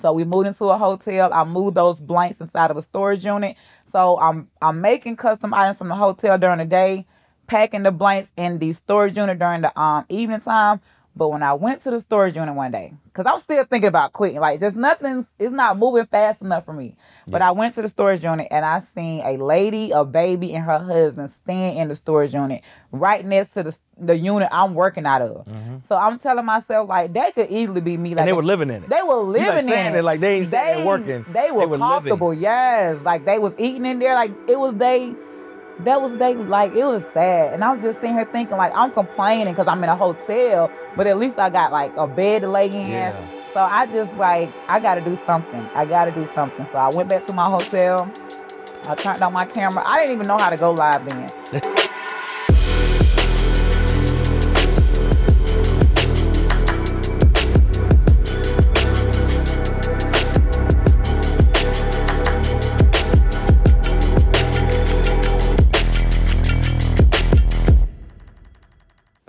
So we moved into a hotel. I moved those blanks inside of a storage unit. So I'm I'm making custom items from the hotel during the day, packing the blanks in the storage unit during the um evening time. But when I went to the storage unit one day, because I'm still thinking about quitting, like just nothing, it's not moving fast enough for me. But I went to the storage unit and I seen a lady, a baby, and her husband staying in the storage unit right next to the the unit I'm working out of. So I'm telling myself like that could easily be me. Like Mm-hmm. and they were living in it. they were living like in it. there like they ain't standing there working. They were They were living. comfortable. Yes, like they was eating in there. Like it was they. That was they. Like it was sad, and I was just sitting here thinking like I'm complaining because I'm in a hotel, but at least I got like a bed to lay in. Yeah. So I just like I got to do something. I got to do something. So I went back to my hotel. I turned on my camera. I didn't even know how to go live then.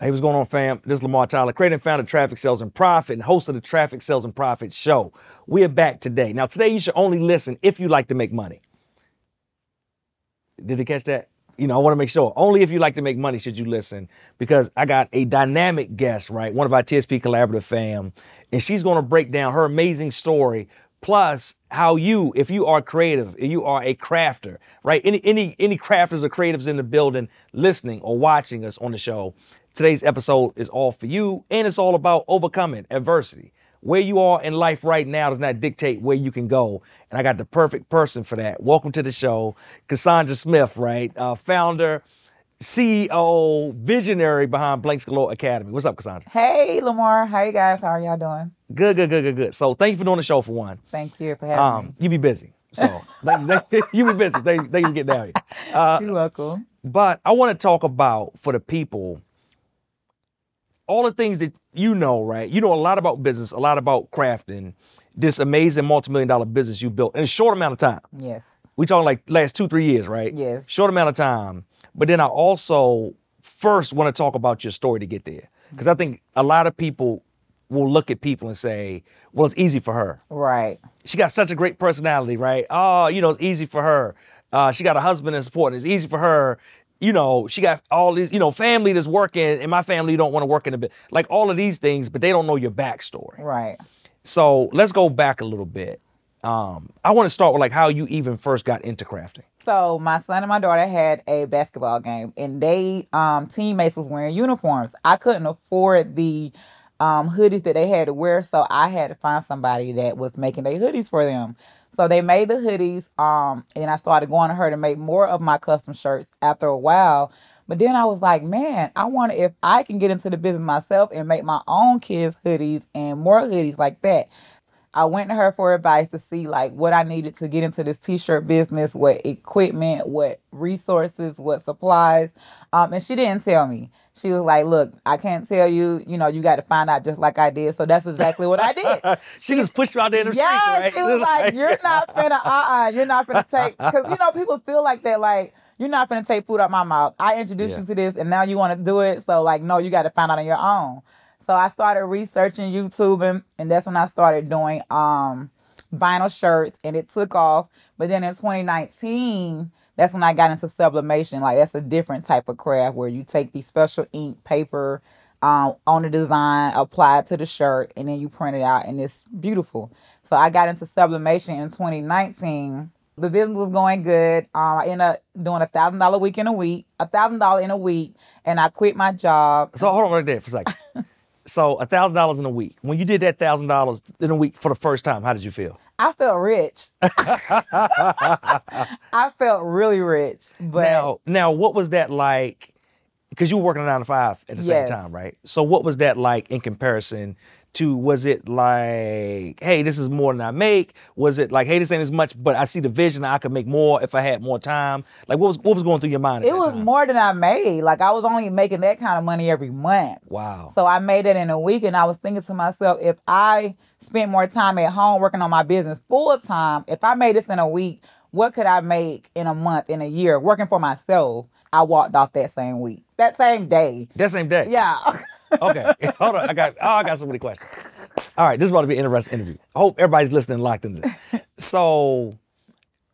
Hey, what's going on, fam? This is Lamar Tyler, creator and founder of Traffic Sales and Profit and host of the Traffic Sales and Profit Show. We are back today. Now, today you should only listen if you like to make money. Did you catch that? You know, I want to make sure. Only if you like to make money should you listen because I got a dynamic guest, right? One of our TSP collaborative fam, and she's going to break down her amazing story plus how you, if you are creative, if you are a crafter, right? Any any any crafters or creatives in the building listening or watching us on the show, today's episode is all for you, and it's all about overcoming adversity. Where you are in life right now does not dictate where you can go, and I got the perfect person for that. Welcome to the show, Cassandra Smith, right? Uh, founder, CEO, visionary behind Blanks Galore Academy. What's up, Cassandra? Hey Lamar, how you guys? How are y'all doing? Good, good, good, good, good. So thank you for doing the show for one. Thank you for having Um, you be busy. So you be busy. They they can get down here. Uh. You're welcome. but I want to talk about for the people all the things that you know, right? You know a lot about business, a lot about crafting, this amazing multi-million dollar business you built in a short amount of time. Yes. We talking like last two, three years, right? Yes. Short amount of time. But then I also first want to talk about your story to get there. Because I think a lot of people will look at people and say, well, it's easy for her Right. she got such a great personality, right? Oh, you know, it's easy for her. Uh, she got a husband and support. And it's easy for her. You know, she got all these, you know, family that's working, and my family don't want to work in a bit. Like all of these things, but they don't know your backstory. Right. So let's go back a little bit. Um, I want to start with like how you even first got into crafting. So my son and my daughter had a basketball game, and they um, teammates was wearing uniforms. I couldn't afford the um, hoodies that they had to wear, so I had to find somebody that was making their hoodies for them. So they made the hoodies, um, and I started going to her to make more of my custom shirts after a while. But then I was like, man, I wonder if I can get into the business myself and make my own kids' hoodies and more hoodies like that. I went to her for advice to see like what I needed to get into this t-shirt business, what equipment, what resources, what supplies. Um, and she didn't tell me. She was like, "Look, I can't tell you. You know, you got to find out just like I did." So that's exactly what I did. she just pushed you out there in the yeah, streets, right? she was like, "You're not finna, uh, uh you're not finna take." Because you know, people feel like that, like. You're not gonna take food out my mouth. I introduced Yeah. you to this, and now you want to do it. So, like, no, you got to find out on your own. So I started researching YouTube, and, and that's when I started doing um vinyl shirts, and it took off. But then in 2019, that's when I got into sublimation. Like that's a different type of craft where you take the special ink paper um, on the design, apply it to the shirt, and then you print it out, and it's beautiful. So I got into sublimation in 2019. The business was going good. Um, I ended up doing a thousand dollar week in a week, a thousand dollar in a week, and I quit my job. So hold on right there for a second. so a thousand dollars in a week. When you did that thousand dollars in a week for the first time, how did you feel? I felt rich. I felt really rich, but now, now, what was that like? Because you were working a nine to five at the Yes. same time, right? So, what was that like in comparison to? Was it like, hey, this is more than I make? Was it like, hey, this ain't as much, but I see the vision. I could make more if I had more time. Like, what was what was going through your mind? At it was time? more than I made. Like I was only making that kind of money every month. Wow. So I made it in a week, and I was thinking to myself, if I spent more time at home working on my business full time, if I made this in a week, what could I make in a month, in a year, working for myself? I walked off that same week, that same day. that same day. Yeah. Okay. Hold on. I got. Oh, I got so many questions. All right, this is about to be an interesting interview. I hope everybody's listening locked into this. so,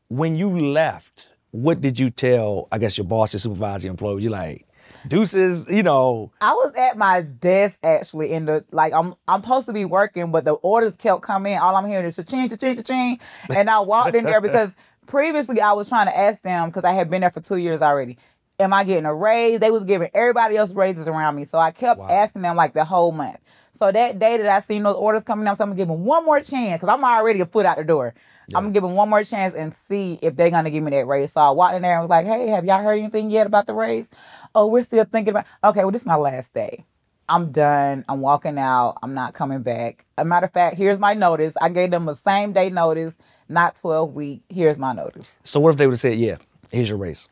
when you left, what did you tell, I guess, your boss, your supervisor, your employer? You like, deuces, you know, I was at my desk actually in the like I'm I'm supposed to be working, but the orders kept coming. All I'm hearing is cha-ching, cha-ching, cha-ching. And I walked in there because previously I was trying to ask them because I had been there for two years already. Am I getting a raise? They was giving everybody else raises around me. So I kept Wow. asking them like the whole month. So that day that I seen those orders coming up, so I'm gonna give them one more chance because I'm already a foot out the door. I'm gonna give them one more chance and see if they're gonna give me that raise. So I walked in there and was like, "Hey, have y'all heard anything yet about the raise? Oh, we're still thinking about. Okay, well, this is my last day. I'm done. I'm walking out. I'm not coming back. A matter of fact, here's my notice. I gave them a same day notice, not 12 week. Here's my notice. so what if they would have said, yeah, here's your raise?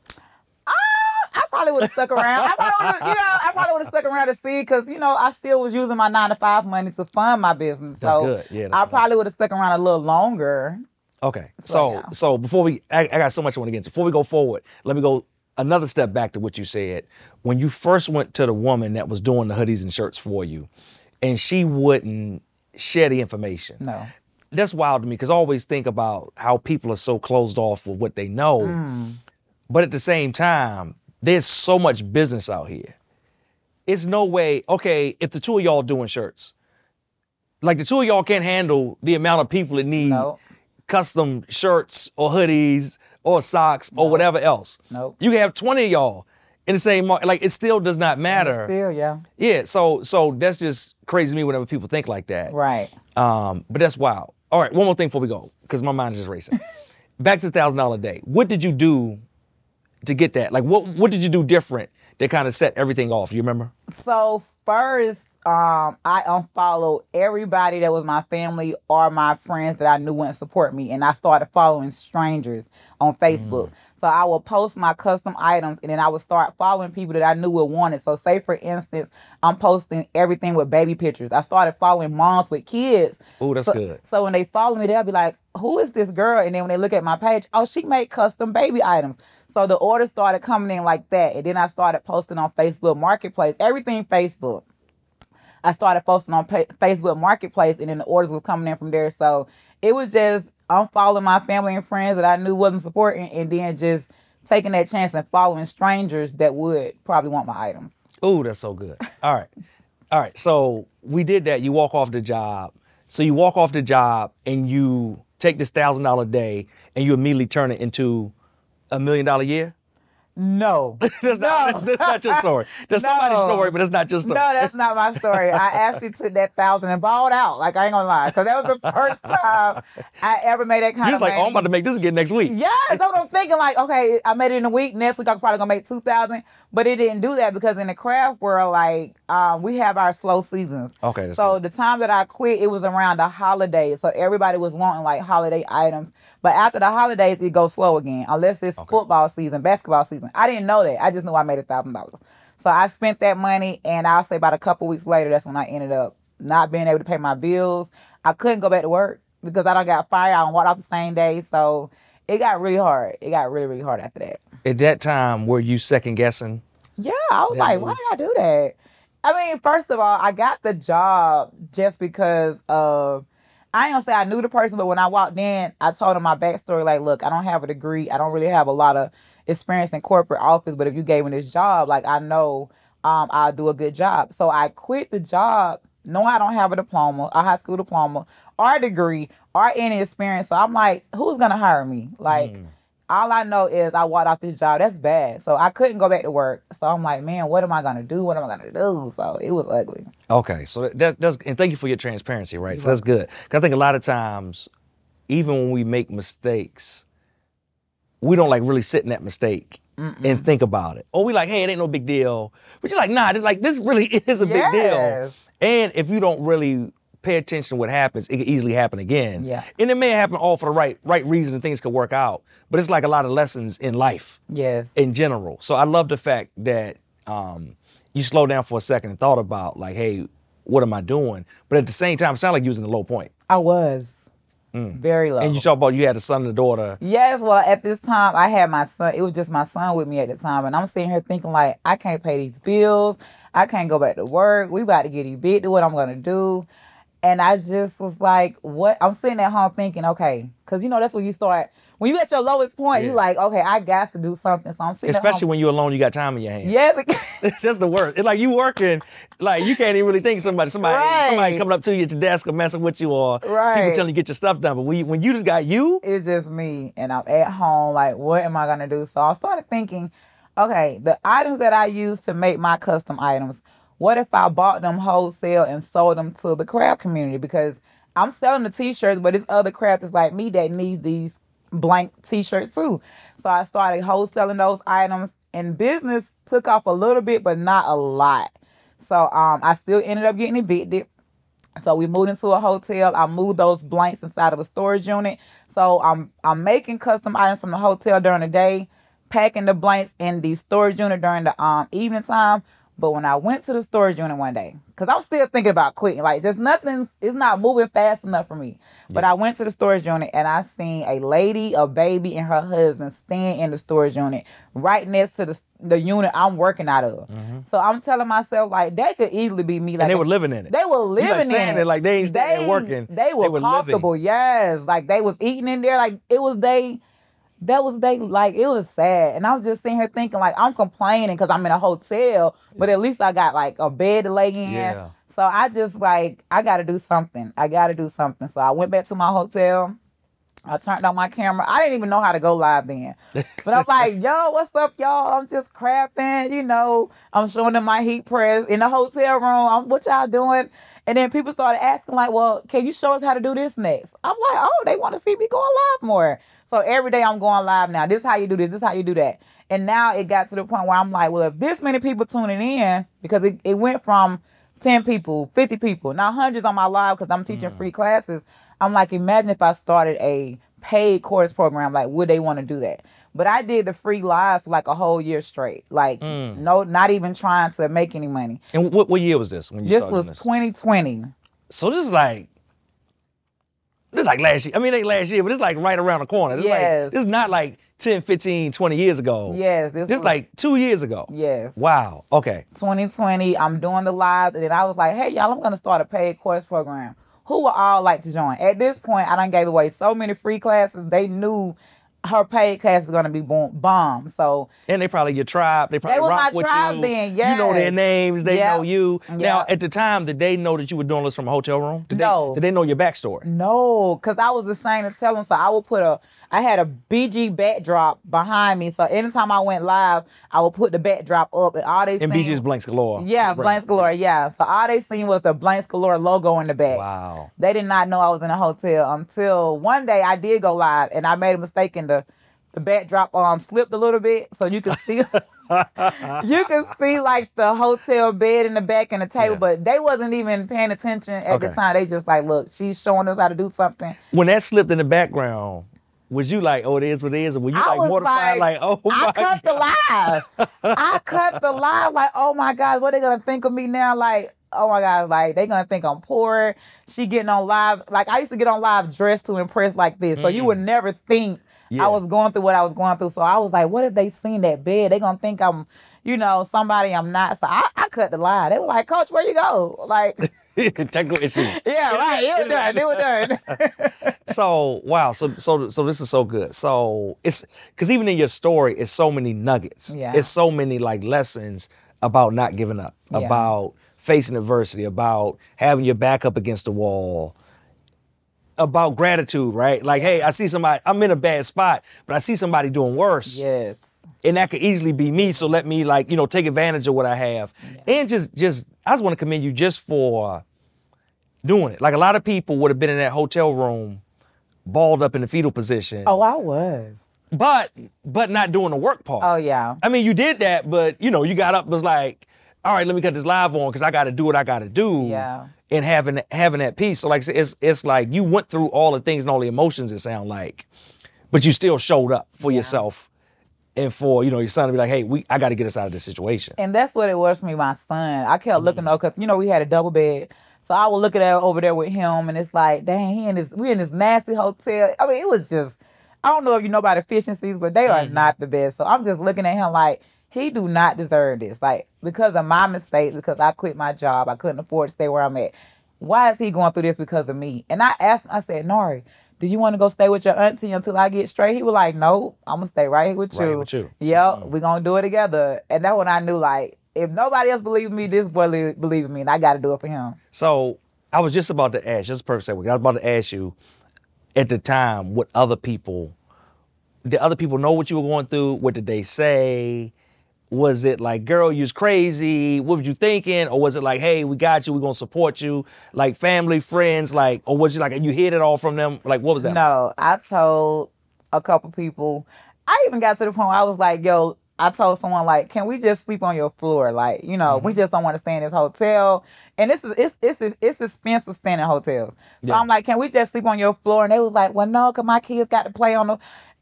I probably would have stuck around. I probably would have, you know, I probably would have stuck around to see because you know I still was using my nine to five money to fund my business. That's so good. Yeah, I probably would have stuck around a little longer. Okay. So, So so before we I, I got so much I want to get into. Before we go forward, let me go another step back to what you said. When you first went to the woman that was doing the hoodies and shirts for you, and she wouldn't share the information. No. That's wild to me because I always think about how people are so closed off with what they know. Mm. But at the same time, there's so much business out here. It's no way, okay, if the two of y'all doing shirts, like the two of y'all can't handle the amount of people that need No. custom shirts or hoodies or socks or whatever else. Nope. You can have 20 of y'all in the same market. Like it still does not matter. Still, yeah. Yeah, so so that's just crazy to me whenever people think like that. Right. Um, but that's wild. All right, one more thing before we go, because my mind is just racing. Back to the thousand dollar day. What did you do to get that? Like what what did you do different that kind of set everything off? You remember? So first, um, I unfollowed everybody that was my family or my friends that I knew wouldn't support me, and I started following strangers on Facebook. So I would post my custom items, and then I would start following people that I knew would want it. So, say for instance, I'm posting everything with baby pictures. I started following moms with kids. Oh, that's so, good. So when they follow me, they'll be like, "Who is this girl?" And then when they look at my page, oh, she made custom baby items. So the orders started coming in like that, and then I started posting on Facebook Marketplace, everything Facebook. I started posting on pa- Facebook Marketplace, and then the orders was coming in from there. So it was just unfollowing my family and friends that I knew wasn't supporting, and then just taking that chance and following strangers that would probably want my items. Ooh, that's so good. All right. All right. So we did that. You walk off the job. So you walk off the job and you take this thousand dollar day and you immediately turn it into a million dollar year. No, That's not that's, that's not your story. That's somebody's No. story, but it's not your story. No, that's not my story. I actually took that thousand and balled out. Like I ain't gonna lie, because that was the first time I ever made that kind you of was like, money. oh, I'm about to make this again next week. Yes, that's what I'm thinking. Like, okay, I made it in a week. Next week, I'm probably gonna make two thousand. But it didn't do that because in the craft world, like, um, we have our slow seasons. Okay, So the time that I quit, it was around the holidays. So everybody was wanting like holiday items. But after the holidays, it goes slow again, unless it's football season, basketball season. I didn't know that. I just knew I made a thousand dollars. So I spent that money, and I'll say about a couple weeks later, that's when I ended up not being able to pay my bills. I couldn't go back to work because I don't got fired. I don't walked off the same day. So it got really hard. It got really, really hard after that. At that time, were you second guessing? Yeah, I was like, move. why did I do that? I mean, first of all, I got the job just because of I ain't gonna say I knew the person, but when I walked in, I told him my backstory. Like, look, I don't have a degree. I don't really have a lot of experience in corporate office, but if you gave me this job, like I know um, I'll do a good job. So I quit the job knowing I don't have a diploma, a high school diploma, or degree, or any experience. So I'm like, who's gonna hire me? Like, all I know is I walked off this job. That's bad. So I couldn't go back to work. So I'm like, man, what am I gonna do? What am I gonna do? So it was ugly. Okay, so that, that that's and thank you for your transparency, right? so that's good. 'Cause I think a lot of times, even when we make mistakes, we don't like really sit in that mistake and think about it. Or we like, hey, it ain't no big deal. But you're like, nah, this, like this really is a big deal. And if you don't really pay attention to what happens, it could easily happen again. Yeah. And it may happen all for the right right reason and things could work out. But it's like a lot of lessons in life Yes. in general. So I love the fact that um, you slowed down for a second and thought about like, hey, what am I doing? But at the same time, it sounded like you was in a low point. I was Mm. very low. And you talk about you had a son and a daughter. Yes, well, at this time, I had my son. It was just my son with me at the time, and I'm sitting here thinking like, I can't pay these bills. I can't go back to work. We about to get evicted. What I'm gonna do? And I just was like, what? I'm sitting at home thinking, okay, because you know that's when you start. When you at your lowest point, you Yeah. like, okay, I got to do something. So I'm sitting. at Especially when you're alone, you got time in your hands. Yes. That's the worst. It's like you working, like you can't even really think of somebody, somebody, somebody coming up to you at your desk or messing with you or people telling you get your stuff done. But when you, when you just got you, it's just me and I'm at home like what am I gonna do? So I started thinking, okay, the items that I use to make my custom items, what if I bought them wholesale and sold them to the craft community? Because I'm selling the t-shirts, but it's other crafters like me that needs these blank t-shirts too. So I started wholesaling those items and business took off a little bit, but not a lot. So um I still ended up getting evicted. So we moved into a hotel. I moved those blanks inside of a storage unit. So I'm I'm making custom items from the hotel during the day, packing the blanks in the storage unit during the um evening time. But when I went to the storage unit one day, because I'm still thinking about quitting, like just nothing, it's not moving fast enough for me. But I went to the storage unit and I seen a lady, a baby, and her husband staying in the storage unit right next to the the unit I'm working out of. Mm-hmm. So I'm telling myself like that could easily be me. Like and they were living in it. they were like living standing in there it. like they ain't standing there working. They were, They were living. comfortable. Yes, like they was eating in there. Like it was they. That was they. Like it was sad, and I was just sitting here thinking like I'm complaining because I'm in a hotel, but at least I got like a bed to lay in. Yeah. So I just like I got to do something. I got to do something. So I went back to my hotel. I turned on my camera. I didn't even know how to go live then. But I'm like, yo, what's up, y'all? I'm just crafting, you know. I'm showing them my heat press in the hotel room. I'm, what y'all doing? And then people started asking, like, well, can you show us how to do this next? I'm like, oh, they want to see me going live more. So every day I'm going live now. This is how you do this. This is how you do that. And now it got to the point where I'm like, well, if this many people tuning in, because it, it went from 10 people, 50 people, now hundreds on my live because I'm teaching mm. free classes. I'm like, imagine if I started a paid course program, like, would they want to do that? But I did the free lives for like a whole year straight. Like, mm. no, not even trying to make any money. and what, what year was this when you This started was this? 2020. so this is like this is like last year. I mean, it ain't last year, but it's like right around the corner. This is like Yes. this is not like 10, 15, 20 years ago. Yes, this This was is like two years ago. yes. Wow. Okay. 2020. I'm doing the live, and then I was like, "Hey, y'all, I'm gonna start a paid course program. Who would all like to join?" At this point, I done gave away so many free classes. They knew her paid class is gonna be boom, bomb. So And they probably your tribe. They probably was rock with you. then, You know their names. They Yep. know you. Now, at the time, did they know that you were doing this from a hotel room? Did No. They, did they know your backstory? no, because I was ashamed to tell them. So I would put a, I had a BG backdrop behind me. So anytime I went live, I would put the backdrop up, and all they And seen- BG's Blanks Galore. Yeah, Right. Blanks Galore. Yeah. So all they seen was the Blanks Galore logo in the back. Wow. They did not know I was in a hotel until one day I did go live and I made a mistake in the the backdrop um slipped a little bit so you could see you could see like the hotel bed in the back and the table, Yeah. but they wasn't even paying attention at the time. They just like, look, she's showing us how to do something. When that slipped in the background, was you like, oh, it is what it is? Or were you I like mortified? Like, oh I cut God. the live. I cut the live. Like, oh my God, what are they gonna think of me now? Like, oh my God, like they gonna think I'm poor. She getting on live. Like I used to get on live dressed to impress like this. So you would mm. never think Yeah. I was going through what I was going through. So I was like, what if they seen that bed? They gonna think I'm, you know, somebody I'm not. So I, I cut the live. They were like, Coach, where you go? Like, Technical issues. yeah, right. It was done. It was done. So wow, so so so this is so good. So it's because even in your story, it's so many nuggets. Yeah. It's so many like lessons about not giving up, Yeah. about facing adversity, about having your back up against the wall, about gratitude, right? Like, hey, I see somebody, I'm in a bad spot, but I see somebody doing worse. yes. And that could easily be me. So let me like, you know, take advantage of what I have. And just just I just want to commend you just for doing it. Like a lot of people would have been in that hotel room, balled up in the fetal position. Oh, I was. But but not doing the work part. Oh yeah. I mean, you did that, but you know, you got up was like, all right, let me cut this live on because I got to do what I got to do. Yeah. And having having that peace. So like it's it's like you went through all the things and all the emotions. It sound like, but you still showed up for Yeah. yourself and for you know your son to be like, hey, we I got to get us out of this situation. And that's what it was for me, my son. I kept looking over because you know we had a double bed, so I would look at over there with him, and it's like, dang, he in this, we in this nasty hotel. I mean, it was just, I don't know if you know about efficiencies, but they are mm-hmm. not the best. So I'm just looking at him like he do not deserve this, like because of my mistakes, because I quit my job, I couldn't afford to stay where I'm at. why is he going through this because of me? And I asked, I said, Nori, do you want to go stay with your auntie until I get straight? He was like, no, I'm gonna stay right here with Right you. with you. Yep, mm-hmm. we gonna do it together. And that when I knew, like, if nobody else believed me, this boy li- believed in me, and I got to do it for him. So I was just about to ask, just a perfect segue. I was about to ask you at the time what other people did other people know what you were going through? What did they say? Was it like, girl, you's crazy? What were you thinking? Or was it like, hey, we got you, we're gonna support you, like family, friends, like, or was it like you hid it all from them? Like what was that? No, I told a couple people. I even got to the point where I was like, yo, I told someone like, can we just sleep on your floor? Like, you know, Mm-hmm. we just don't want to stay in this hotel. And this is it's it's it's expensive staying in hotels. So Yeah. I'm like, can we just sleep on your floor? And they was like, well, no, cause my kids got to play on the.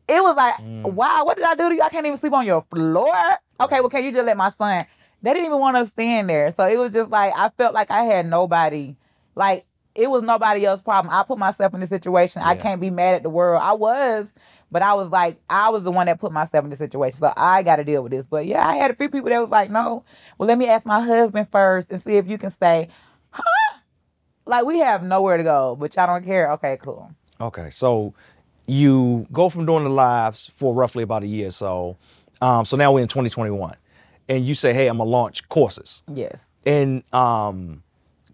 It was like, Mm. wow, what did I do to you? I can't even sleep on your floor. Okay, well, can you just let my son? They didn't even want us staying there. So it was just like I felt like I had nobody. Like it was nobody else's problem. I put myself in this situation. I can't be mad at the world. I was, but I was like, I was the one that put myself in the situation. So I got to deal with this. But yeah, I had a few people that was like, no, well, let me ask my husband first and see if you can stay. Huh? Like we have nowhere to go, but y'all don't care. Okay, cool. Okay, so you go from doing the lives for roughly about a year or so. Um, so now we're in 2021, and you say, "Hey, I'm gonna launch courses." Yes. And um,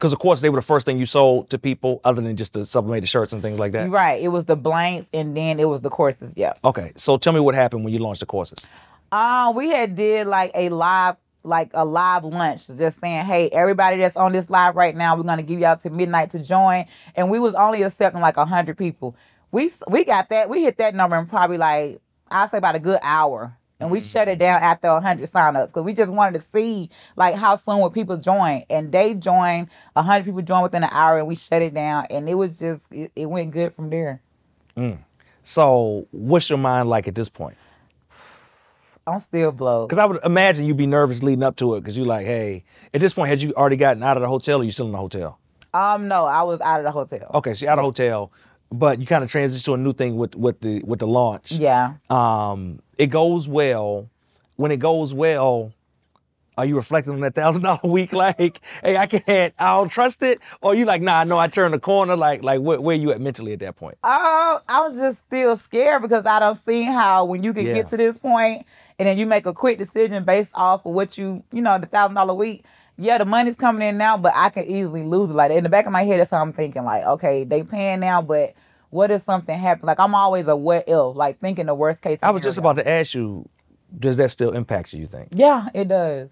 because of course they were the first thing you sold to people, other than just the sublimated shirts and things like that. Right. It was the blanks and then it was the courses. Yeah. Okay, so tell me what happened when you launched the courses. Uh, we had did like a live, like a live lunch, just saying, hey, everybody that's on this live right now, we're gonna give y'all to midnight to join, and we was only accepting like a hundred people. We we got that, we hit that number in probably like i'd say about a good hour, and we shut it down after a hundred signups because we just wanted to see like how soon would people join, and they joined, a hundred people joined within an hour, and we shut it down, and it was just it, it went good from there. So what's your mind like at this point? I'm still blown Because I would imagine you'd be nervous leading up to it, because you're like, "Hey," at this point, had you already gotten out of the hotel, or you still in the hotel? Um, no, I was out of the hotel. Okay, so you're out of the hotel, but you kind of transition to a new thing with with the with the launch. Yeah. um, it goes well. When it goes well, are you reflecting on that thousand dollar week? Like, hey, I can't, I don't trust it, or you like, nah, I know I turned the corner. Like, like where, where you at mentally at that point? Oh, I was just still scared because I don't see how when you can Yeah. get to this point and then you make a quick decision based off of what you, you know, the thousand dollar week. Yeah, the money's coming in now, but I can easily lose it. Like in the back of my head, that's how I'm thinking. Like, okay, they paying now, but what if something happens? Like I'm always a what if, like thinking the worst case. I was just about to ask you, does that still impact you? You think? Yeah, it does.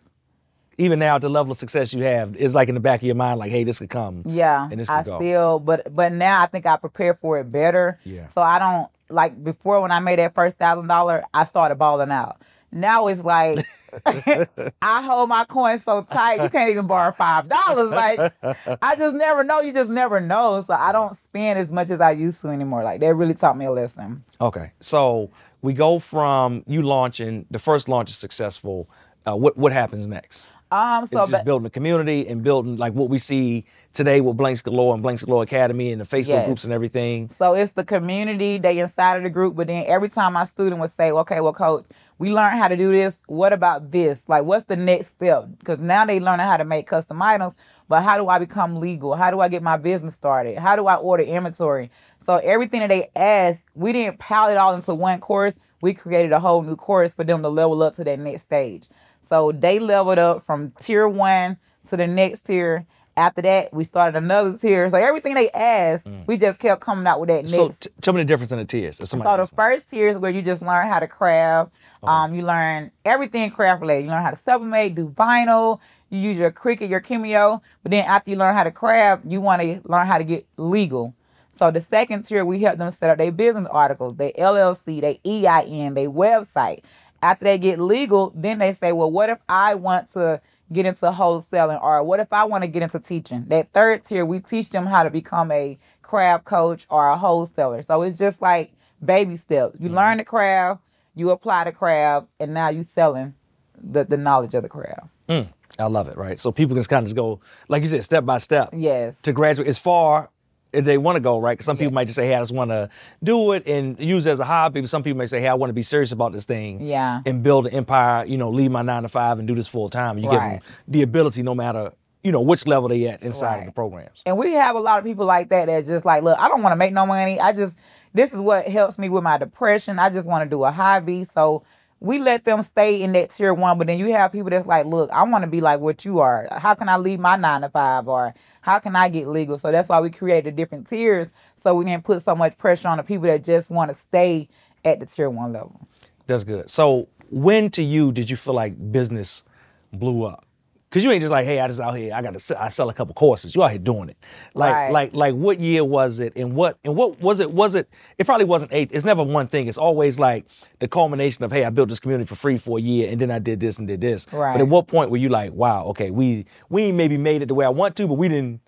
Even now, at the level of success you have, it's like in the back of your mind, like, hey, this could come. Yeah, And this I could go. still, but but now I think I prepare for it better. Yeah. So I don't like before when I made that first thousand dollar, I started balling out. Now it's like I hold my coins so tight, you can't even borrow five dollars. Like I just never know. You just never know. So I don't spend as much as I used to anymore. Like that really taught me a lesson. Okay, so we go from you launching. The first launch is successful. Uh, what what happens next? Um. It's So just ba- building a community and building like what we see today with Blanks Galore and Blanks Galore Academy and the Facebook Yes. groups and everything. So it's the community, they inside of the group, but then every time my student would say, okay, well, coach, we learned how to do this. What about this? Like, what's the next step? Because now they learning how to make custom items, but how do I become legal? How do I get my business started? How do I order inventory? So everything that they asked, we didn't pile it all into one course. We created a whole new course for them to level up to that next stage. So they leveled up from tier one to the next tier. After that, we started another tier. So everything they asked, we just kept coming out with that next. Mm. So t- tell me the difference in the tiers. So the first tier is where you just learn how to craft. Um, you learn everything craft related. You learn how to sublimate, do vinyl. You use your Cricut, your Cameo. But then after you learn how to craft, you want to learn how to get legal. So the second tier, we help them set up their business articles, their LLC, their EIN, their website. After they get legal, then they say, well, what if I want to get into wholesaling or what if I want to get into teaching? That third tier, we teach them how to become a craft coach or a wholesaler. So it's just like baby steps. You learn the craft, you apply the craft, and now you're selling the, the knowledge of the craft. Mm, I love it, right? So people can kind of just go, like you said, step by step Yes. to graduate as far they want to go, right? Because some people might just say, hey, I just want to do it and use it as a hobby. But some people may say, hey, I want to be serious about this thing Yeah. and build an empire, you know, leave my nine to five and do this full time. And you give them the ability no matter you know, which level they at inside of the programs. And we have a lot of people like that that's just like, look, I don't want to make no money. I just this is what helps me with my depression. I just want to do a hobby. So we let them stay in that tier one, but then you have people that's like, look, I want to be like what you are. How can I leave my nine to five or how can I get legal? So that's why we created different tiers so we didn't put so much pressure on the people that just want to stay at the tier one level. That's good. So when to you did you feel like business blew up? Cause you ain't just like, hey, I just out here, I got to, I sell a couple courses. You out here doing it. Like, Right. like, like, what year was it, and what, and what was it? Was it? It probably wasn't eight. It's never one thing. It's always like the culmination of, hey, I built this community for free for a year, and then I did this and did this. Right. But at what point were you like, wow, okay, we, we maybe made it the way I want to, but we didn't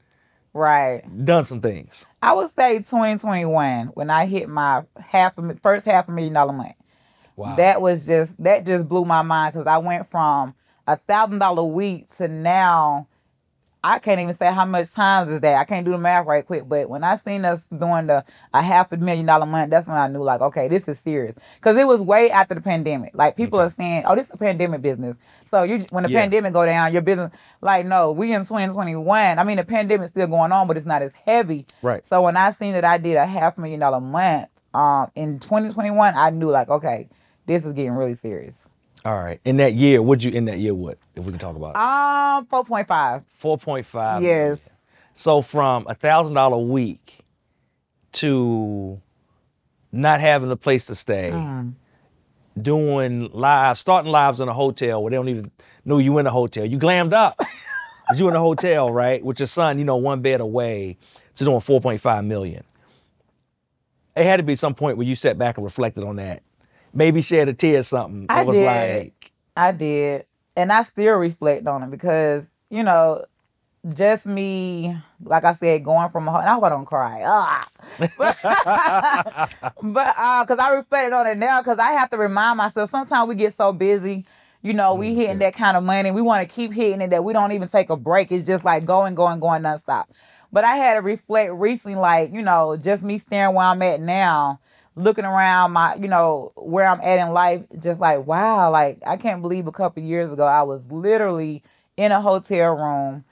Right. done some things. I would say 2021 when I hit my half a first half a million dollar month. Wow. That was just that just blew my mind because I went from a thousand dollar week to now I can't even say how much times is that. I can't do the math right quick, but when I seen us doing the a half a million dollar month, that's when I knew like, okay, this is serious. Because it was way after the pandemic. Like people are saying, oh, this is a pandemic business. So you when the Yeah. pandemic go down, your business like no, we in 2021. I mean the pandemic's still going on, but it's not as heavy. Right. So when I seen that I did a half million dollar month um in 2021, I knew like, okay, this is getting really serious. All right. In that year, what'd you end that year with? If we can talk about it. Um, 4.5. Four point five. Yes. So from a thousand dollar a week to not having a place to stay, Mm. doing live, starting lives in a hotel where they don't even know you in a hotel. You glammed up. you in a hotel, right? With your son, you know, one bed away to doing 4.5 million. It had to be some point where you sat back and reflected on that. Maybe shed a tear or something. I it was did. like, I did. And I still reflect on it because, you know, just me, like I said, going from a and I don't cry. Ah. but uh, cause I reflected on it now because I have to remind myself sometimes we get so busy, you know, we hitting that kind of money. We want to keep hitting it that we don't even take a break. It's just like going, going, going nonstop. But I had to reflect recently, like, you know, just me staring where I'm at now, looking around my, you know, where I'm at in life, just like, wow, like I can't believe a couple years ago I was literally in a hotel room,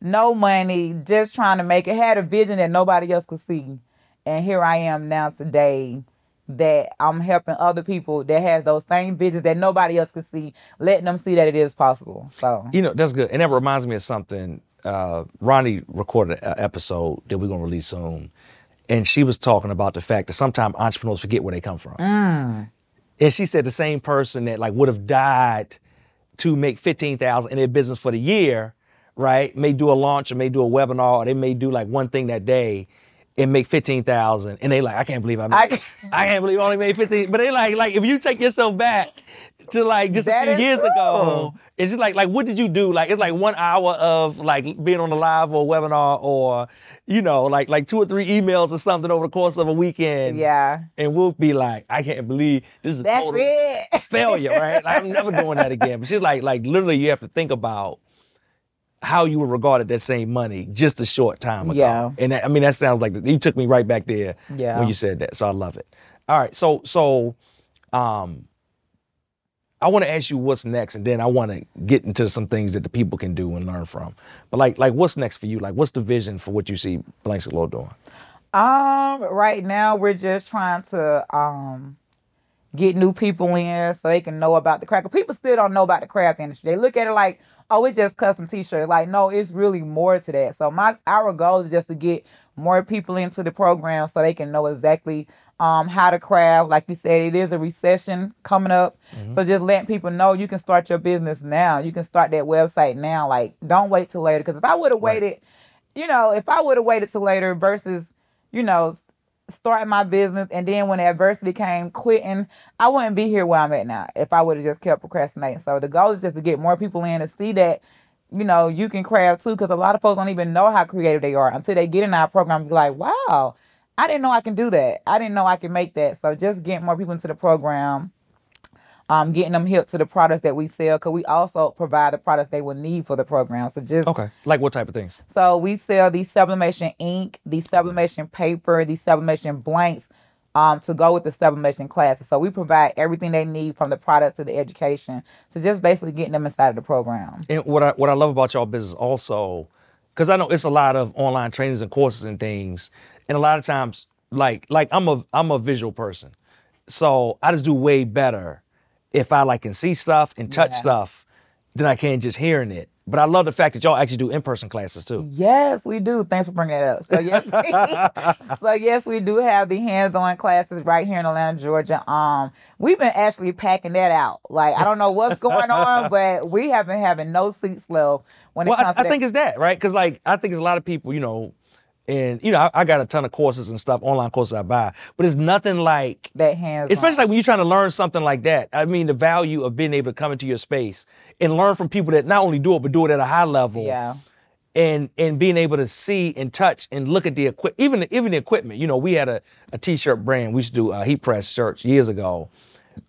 no money, just trying to make it, had a vision that nobody else could see. And here I am now today that I'm helping other people that has those same visions that nobody else could see, letting them see that it is possible. So You know, that's good. And that reminds me of something. Uh, Ronnie recorded an episode that we're to release soon. And she was talking about the fact that sometimes entrepreneurs forget where they come from. Mm. And she said the same person that like would have died to make 15,000 in their business for the year, right? May do a launch or may do a webinar or they may do like one thing that day and make 15,000 and they like I can't believe I made I- I, can't believe I only made 15 but they like like if you take yourself back to like just That a few years true. ago it's just like like what did you do like it's like 1 hour of like being on the live or webinar or you know like like two or three emails or something over the course of a weekend yeah, and we'll be like I can't believe this is a that's total it. failure, right? Like, I'm never doing that again. But she's like, like literally, you have to think about how you were regarded that same money just a short time ago. Yeah. And that, I mean, that sounds like you took me right back there Yeah. when you said that. So I love it. All right. So so, um, I want to ask you what's next, and then I want to get into some things that the people can do and learn from. But like like what's next for you? Like what's the vision for what you see Blanks Galore doing? Um, right now we're just trying to um get new people in so they can know about the craft. People still don't know about the craft industry. They look at it like, oh, it's just custom t-shirts. Like, no, it's really more to that. So my our goal is just to get more people into the program so they can know exactly um how to craft. Like you said, it is a recession coming up. So just letting people know you can start your business now. You can start that website now. Like, don't wait till later. Because if I would have Right. waited, you know, if I would have waited till later versus you know, starting my business and then when adversity came, quitting, I wouldn't be here where I'm at now if I would have just kept procrastinating. So the goal is just to get more people in to see that, you know, you can craft too, because a lot of folks don't even know how creative they are until they get in our program and be like, wow, I didn't know I can do that. I didn't know I can make that. So just getting more people into the program. Um, getting them hip to the products that we sell, because we also provide the products they will need for the program. So just Okay. Like what type of things? so we sell the sublimation ink, the sublimation paper, the sublimation blanks, um, to go with the sublimation classes. So we provide everything they need from the products to the education So just basically getting them inside of the program. And what I what I love about y'all business also, because I know it's a lot of online trainings and courses and things, and a lot of times, like like I'm a I'm a visual person, so I just do way better if I like can see stuff and touch Yeah. stuff than I can just hearing it. But I love the fact that y'all actually do in person classes too. Yes, we do. Thanks for bringing that up. So yes, we, so yes, we do have the hands-on classes right here in Atlanta, Georgia. Um, we've been actually packing that out. Like I don't know what's going on, but we have been having no seats left when Well, it comes I, I to think that. it's that, right? Because like I think it's a lot of people, you know, and you know, I, I got a ton of courses and stuff, online courses I buy, but it's nothing like that hands especially like when you're trying to learn something like that. I mean, the value of being able to come into your space and learn from people that not only do it but do it at a high level. yeah. And and being able to see and touch and look at the equipment, even the, even the equipment. You know, we had a, a t-shirt brand. We used to do uh, heat press shirts years ago.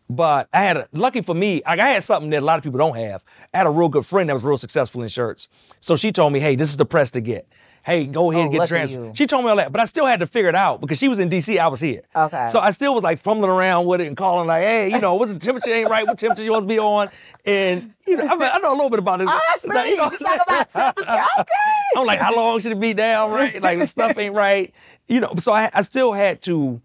But I had a lucky for me, like I had something that a lot of people don't have. I had a real good friend that was real successful in shirts. So she told me, hey, this is the press to get. Hey, go ahead Oh, and get the lucky transfer. you. She told me all that, but I still had to figure it out because she was in DC, I was here. Okay. So I still was like fumbling around with it and calling like, hey, you know, what's the temperature ain't right? What temperature you supposed to be on? And you know, I, mean, I know a little bit about this. Oh, I It's like, you know You what I'm talk about temperature. Okay. I'm like, how long should it be down, right? Like the stuff ain't right. You know, so I, I still had to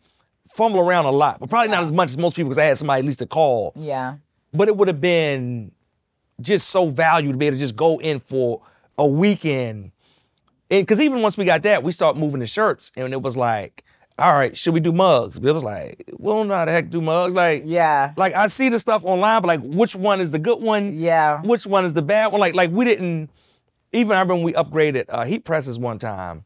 fumble around a lot, but probably not as much as most people because I had somebody at least to call. Yeah. But it would have been just so valuable to be able to just go in for a weekend. Because even once we got that, we started moving the shirts, and it was like, all right, should we do mugs? But it was like, we don't know how the heck to do mugs. Like, Yeah. like I see the stuff online, but like, which one is the good one? Yeah. Which one is the bad one? Like, like we didn't. Even I remember we upgraded uh, heat presses one time.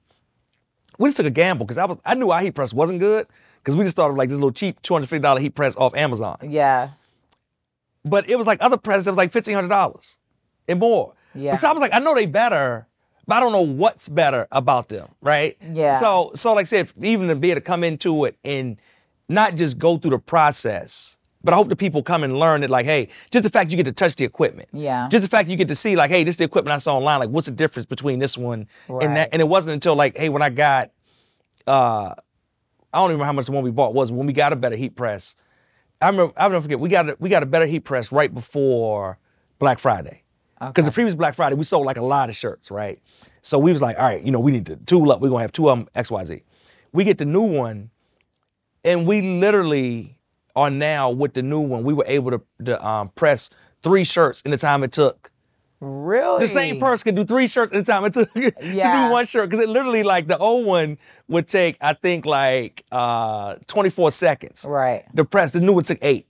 We just took a gamble because I was I knew our heat press wasn't good because we just started like this little cheap two hundred fifty dollar heat press off Amazon. Yeah. But it was like other presses that was like fifteen hundred dollars and more. Yeah. So I was like, I know they better, but I don't know what's better about them, right? Yeah. So so like I said, even to be able to come into it and not just go through the process, but I hope the people come and learn it. Like, hey, just the fact you get to touch the equipment. Yeah. Just the fact you get to see, like, hey, this is the equipment I saw online. Like, what's the difference between this one and that? And it wasn't until like, hey, when I got, uh, I don't even remember how much the one we bought was. When we got a better heat press, I remember. I'll never forget. We got a, we got a better heat press right before Black Friday. Because the previous Black Friday, we sold like a lot of shirts, right? So we was like, all right, you know, we need to tool up. We're gonna have two of them X, Y, Z. We get the new one, and we literally are now with the new one. We were able to, to um, press three shirts in the time it took. Really? The same person could do three shirts at a time. It took to Yeah. do one shirt because it literally like the old one would take I think like uh 24 seconds. Right. The press, the new one took eight,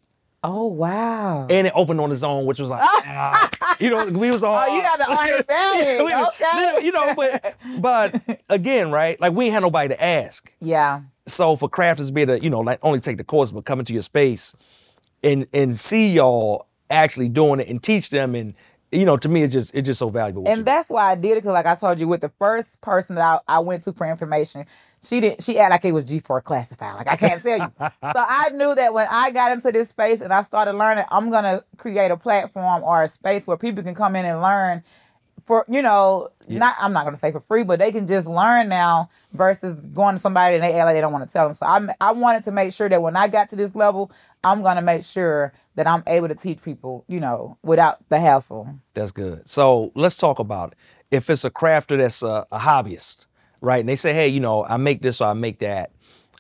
Oh wow. and it opened on its own, which was like, ah. you know, we was all. Oh, you had the. We was- Okay. You know, but but again, right? Like we ain't had nobody to ask. yeah. So for crafters to be able to, you know, like only take the course, but come into your space and and see y'all actually doing it and teach them and you know, to me it's just it's just so valuable. And that's why I did it because, like I told you, with the first person that I, I went to for information, she didn't. She acted like it was G4 classified. Like I can't tell you. so I knew that when I got into this space and I started learning, I'm gonna create a platform or a space where people can come in and learn for you know not I'm not gonna say for free, but they can just learn now versus going to somebody and they act like they don't want to tell them. So I I wanted to make sure that when I got to this level, I'm gonna make sure that I'm able to teach people, you know, without the hassle. That's good. So let's talk about it. If it's a crafter that's a, a hobbyist, right? And they say, hey, you know, I make this or I make that,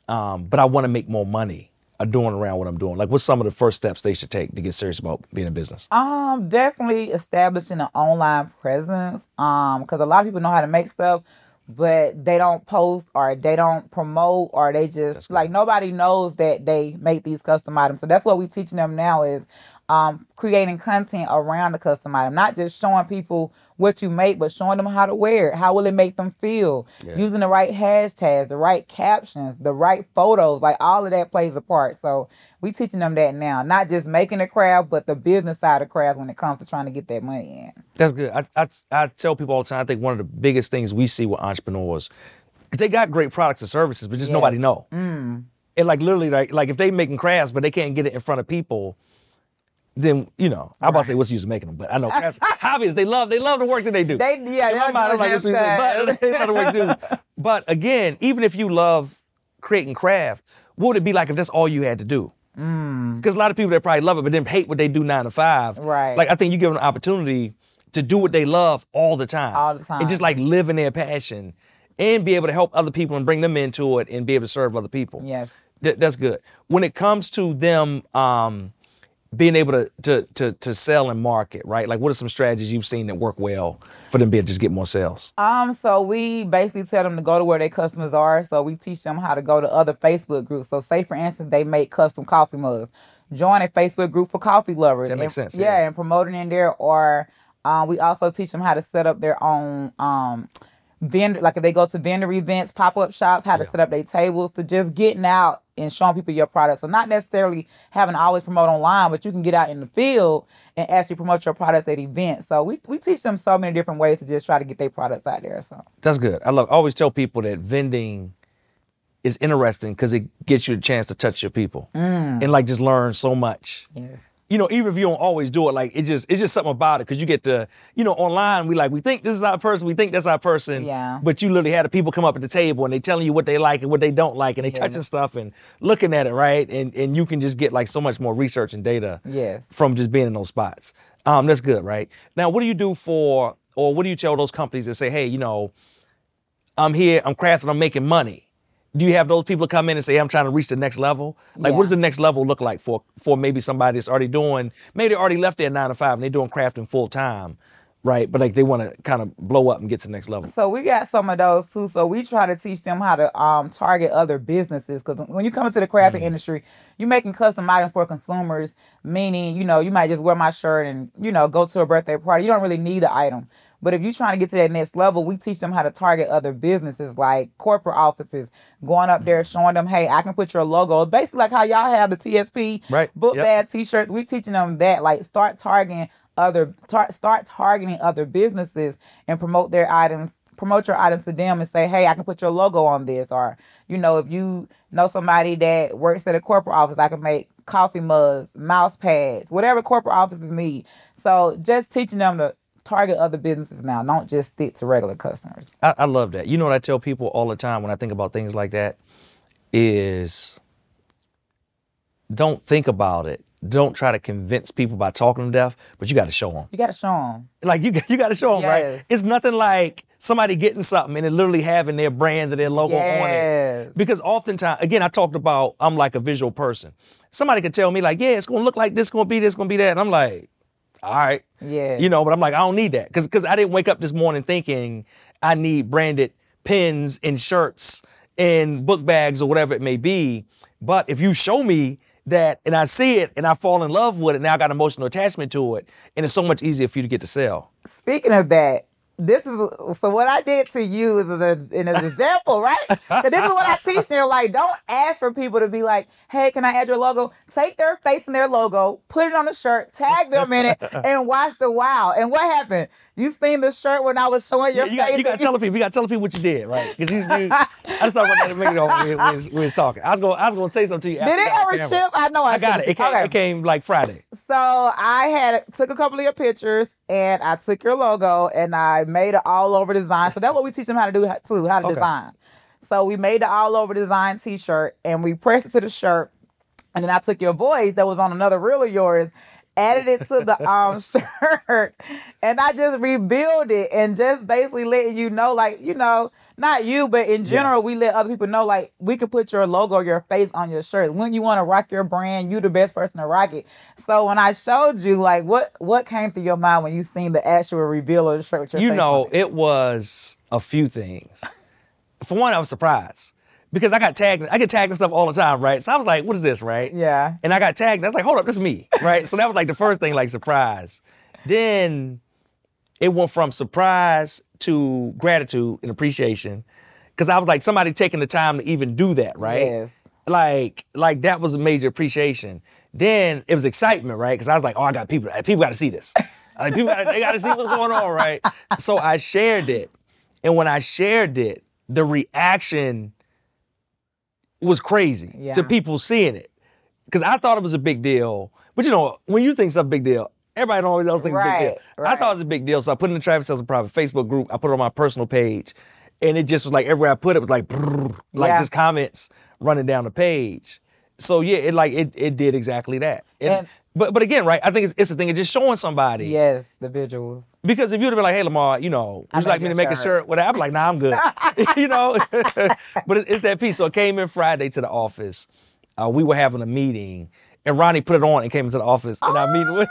um, but I want to make more money. uh, doing around what I'm doing. Like, what's some of the first steps they should take to get serious about being in business? Um, definitely establishing an online presence. Um, because a lot of people know how to make stuff, but they don't post or they don't promote or they just like nobody knows that they make these custom items. So that's what we teaching them now is um creating content around the custom item, not just showing people what you make, but showing them how to wear it. How will it make them feel? Using the right hashtags, the right captions, the right photos, like all of that plays a part. So we teaching them that now, not just making a craft, but the business side of crafts when it comes to trying to get that money in. That's good. I, I, I tell people all the time, I think one of the biggest things we see with entrepreneurs, because they got great products and services, but just nobody Yes. know. And like literally, like, like if they making crafts, but they can't get it in front of people, then you know, I'm about to say what's the use of making them, but I know crafts, hobbies, they love, they love the work that they do. They- yeah, In my mind, I'm like, just what's the use of- but they love the work too. But again, even if you love creating craft, what would it be like if that's all you had to do? Because a lot of people that probably love it, but then hate what they do nine to five. Right. Like I think you give them an opportunity to do what they love all the time. All the time. And just like live in their passion and be able to help other people and bring them into it and be able to serve other people. Yes. Th- that's good. When it comes to them um, being able to, to to to sell and market, right? Like what are some strategies you've seen that work well for them to be able to just get more sales? Um, so we basically tell them to go to where their customers are. So we teach them how to go to other Facebook groups. So say for instance they make custom coffee mugs. Join a Facebook group for coffee lovers. That makes And- sense, Yeah, yeah. and promoting in there or um, we also teach them how to set up their own um vendor like if they go to vendor events, pop-up shops, how to Yeah. set up their tables to just getting out and showing people your products. So not necessarily having to always promote online, but you can get out in the field and actually promote your products at events. So we, we teach them so many different ways to just try to get their products out there. So That's good. I love. I always tell people that vending is interesting because it gets you a chance to touch your people mm. and like just learn so much. yes. You know, even if you don't always do it, like it just it's just something about it because you get to, you know, online we like we think this is our person, we think that's our person. Yeah. But you literally had the people come up at the table and they telling you what they like and what they don't like and they Yeah. touching stuff and looking at it, right? And and you can just get like so much more research and data Yes. from just being in those spots. Um, that's good, right? Now, what do you do for, or what do you tell those companies that say, hey, you know, I'm here, I'm crafting, I'm making money. Do you have those people come in and say, I'm trying to reach the next level? Like, what does the next level look like for for maybe somebody that's already doing, maybe they already left their nine to five and they're doing crafting full time, right? But like they want to kind of blow up and get to the next level. So we got some of those too. So we try to teach them how to um, target other businesses because when you come into the crafting industry, you're making custom items for consumers. Meaning, you know, you might just wear my shirt and you know go to a birthday party. You don't really need the item. But if you're trying to get to that next level, we teach them how to target other businesses like corporate offices, going up there mm-hmm. showing them, hey, I can put your logo. Basically, like how y'all have the TSP Right. book Yep. bag T-shirts. We teaching them that, like, start targeting other, tar- start targeting other businesses and promote their items. Promote your items to them and say, hey, I can put your logo on this. Or, you know, if you know somebody that works at a corporate office, I can make coffee mugs, mouse pads, whatever corporate offices need. So just teaching them to target other businesses now. Don't just stick to regular customers. I, I love that. You know what I tell people all the time when I think about things like that is don't think about it. Don't try to convince people by talking to death, but you got to show them. You got to show them. Like you, you got to show them, right? It's nothing like somebody getting something and it literally having their brand or their logo on it. Because oftentimes, again, I talked about I'm like a visual person. Somebody could tell me like, yeah, it's gonna look like this, gonna be this, gonna be that, and I'm like, all right, Yeah. you know. But I'm like, I don't need that because because I didn't wake up this morning thinking I need branded pins and shirts and book bags or whatever it may be. But if you show me that and I see it and I fall in love with it, now I got emotional attachment to it, and it's so much easier for you to get to sell. Speaking of that, this is so what I did to you is a, an example, right? 'Cause this is what I teach them. Like, don't ask for people to be like, "Hey, can I add your logo?" Take their face and their logo, put it on the shirt, tag them in it, and watch the wow. And what happened? You seen the shirt when I was showing your you got, you got to tell the people. You got to tell the people what you did, right? Because you, you, I just thought about that a minute ago when we, was, we was talking. I was going, I was going to say something to you. Did it we got on ever ship? I know I, I got it. It came, Okay. it came like Friday. So I had took a couple of your pictures and I took your logo and I made an all over design. So that's what we teach them how to do too, how to Okay. design. So we made the all over design T-shirt and we pressed it to the shirt, and then I took your voice that was on another reel of yours, added it to the um shirt, and I just rebuild it and just basically letting you know, like you know, not you, but in general, we let other people know, like we could put your logo, your face on your shirt. When you want to rock your brand, you the best person to rock it. So when I showed you, like what what came through your mind when you seen the actual reveal of the shirt? with your You know, it? it was a few things. For one, I was surprised because I got tagged. I get tagged and stuff all the time, right? So I was like, "What is this?" Right? yeah, And I got tagged. And I was like, "Hold up, this is me," right? so that was like the first thing, like surprise. Then it went from surprise to gratitude and appreciation because I was like, somebody taking the time to even do that, right? Yes. Like, like that was a major appreciation. Then it was excitement, right? Because I was like, oh, I got people. People got to see this. Like people, gotta, they got to see what's going on, right? So I shared it, and when I shared it, the reaction was crazy Yeah. to people seeing it. Because I thought it was a big deal, but you know, when you think something big deal, everybody always else thinks it's a big deal. Right, I thought it was a big deal, so I put it in the Traffic Sales and Profit Facebook group. I put it on my personal page, and it just was like everywhere I put it was like, brrr, like Yeah. just comments, running down the page. So yeah, it like it it did exactly that. It- And- but but again, right? I think it's, it's the thing It's just showing somebody. Yes, the visuals. Because if you'd have been like, hey Lamar, you know, would you like me to make a shirt. shirt? Whatever. I'm like, nah, I'm good. you know. but it's that piece. So I came in Friday to the office. Uh, we were having a meeting. And Ronnie put it on and came into the office, and I meeting with.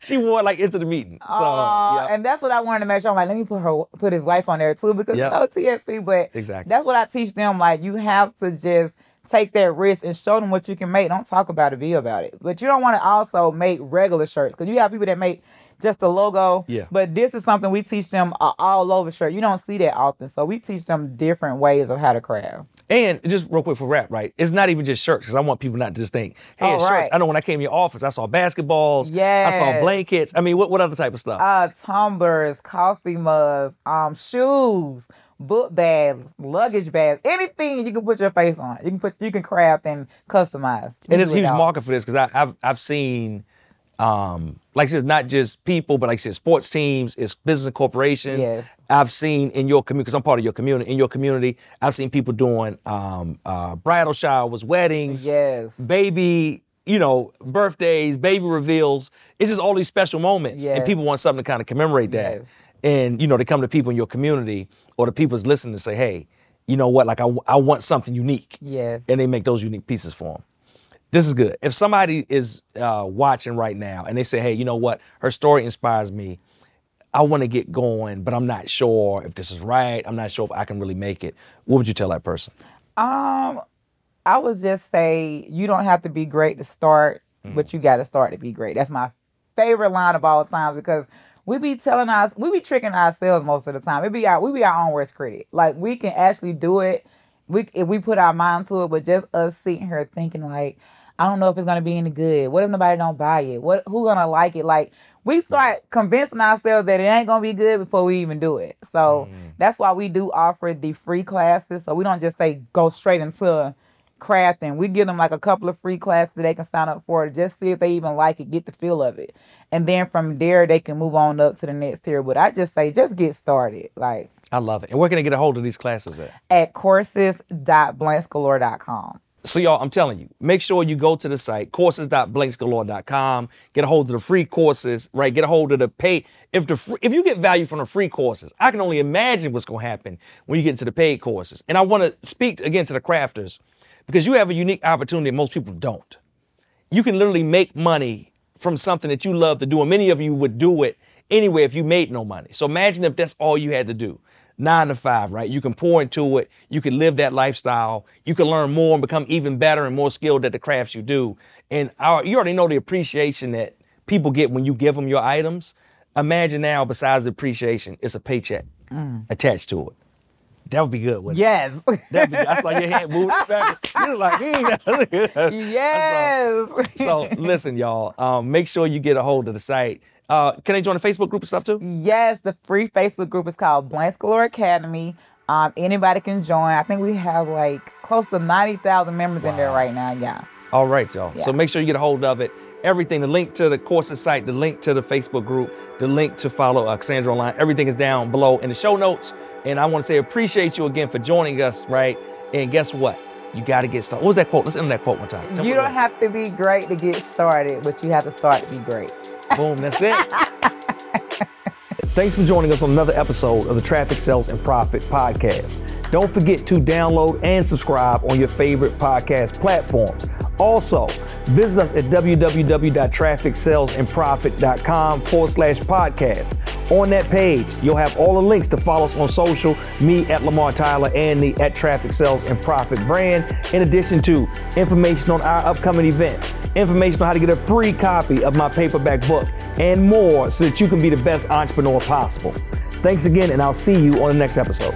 she wore like into the meeting. So yeah. and that's what I wanted to make sure. I'm like, let me put her, put his wife on there too because Yep. you know TSP. But Exactly. that's what I teach them. Like, you have to just take that risk and show them what you can make. Don't talk about it, be about it. But you don't want to also make regular shirts because you have people that make just the logo. Yeah. But this is something we teach them a all over shirt. You don't see that often, so we teach them different ways of how to craft. And just real quick for rap, right? It's not even just shirts because I want people not to just think, hey, Oh, shirts. right. I know when I came to your office, I saw basketballs. Yeah. I saw blankets. I mean, what, what other type of stuff? uh tumblers, coffee mugs, um, shoes, book bags, luggage bags, anything you can put your face on. You can put you can craft and customize. and it's a huge market for this because I've I've seen, um, like I said, not just people, but like I said, sports teams, it's business and corporation. Yes. I've seen in your community because I'm part of your community. In your community, I've seen people doing um, uh, bridal showers, weddings, Yes. baby, you know, birthdays, baby reveals. It's just all these special moments, and people want something to kind of commemorate that. Yes. And you know, they come to people in your community or the people's listening and say, "Hey, you know what? Like, I, I want something unique." Yes. and they make those unique pieces for them. This is good. If somebody is uh, watching right now and they say, "Hey, you know what? Her story inspires me. I want to get going, but I'm not sure if this is right. I'm not sure if I can really make it." What would you tell that person? Um, I would just say you don't have to be great to start, Mm. but you got to start to be great. That's my favorite line of all times because we be telling us we be tricking ourselves most of the time. It be our we be our own worst critic. Like we can actually do it. We if we put our mind to it, but just us sitting here thinking like, I don't know if it's gonna be any good. What if nobody don't buy it? What who gonna like it? Like we start convincing ourselves that it ain't gonna be good before we even do it. So mm. that's why we do offer the free classes. So we don't just say go straight into crafting. We give them like a couple of free classes that they can sign up for to just see if they even like it, get the feel of it. And then from there they can move on up to the next tier. But I just say just get started. Like I love it. And where can I get a hold of these classes at? at courses.blanksgalore.com. So y'all, I'm telling you, make sure you go to the site, courses.blanksgalore.com, get a hold of the free courses, right? Get a hold of the pay. If the fr- if you get value from the free courses, I can only imagine what's gonna happen when you get into the paid courses. And I want to speak again to the crafters because you have a unique opportunity that most people don't. You can literally make money from something that you love to do, and many of you would do it anyway if you made no money. So imagine if that's all you had to do. Nine to five, right? You can pour into it. You can live that lifestyle. You can learn more and become even better and more skilled at the crafts you do. And our, you already know the appreciation that people get when you give them your items. Imagine now, besides the appreciation, it's a paycheck mm. attached to it. That would be good, wouldn't it? Yes. That'd be, I saw your hand moving back. You was like, mm. yes. So listen, y'all. Um, make sure you get a hold of the site. Uh, can they join the Facebook group and stuff too? Yes, the free Facebook group is called Blanks Galore Academy. Um, anybody can join. I think we have like close to 90,000 members in there right now. Yeah. All right, y'all. So make sure you get a hold of it. Everything, the link to the courses site, the link to the Facebook group, the link to follow uh, Cassandra online, everything is down below in the show notes. And I want to say appreciate you again for joining us, right? And guess what? You got to get started. What was that quote? Let's end that quote one time. Tell You don't have to be great to get started, but you have to start to be great. Boom, that's it. Thanks for joining us on another episode of the Traffic Sales and Profit Podcast. Don't forget to download and subscribe on your favorite podcast platforms. Also, visit us at www.trafficsalesandprofit.com forward slash podcast. On that page, you'll have all the links to follow us on social, me at Lamar Tyler and the at Traffic Sales and Profit brand, in addition to information on our upcoming events, information on how to get a free copy of my paperback book, and more so that you can be the best entrepreneur possible. Thanks again, and I'll see you on the next episode.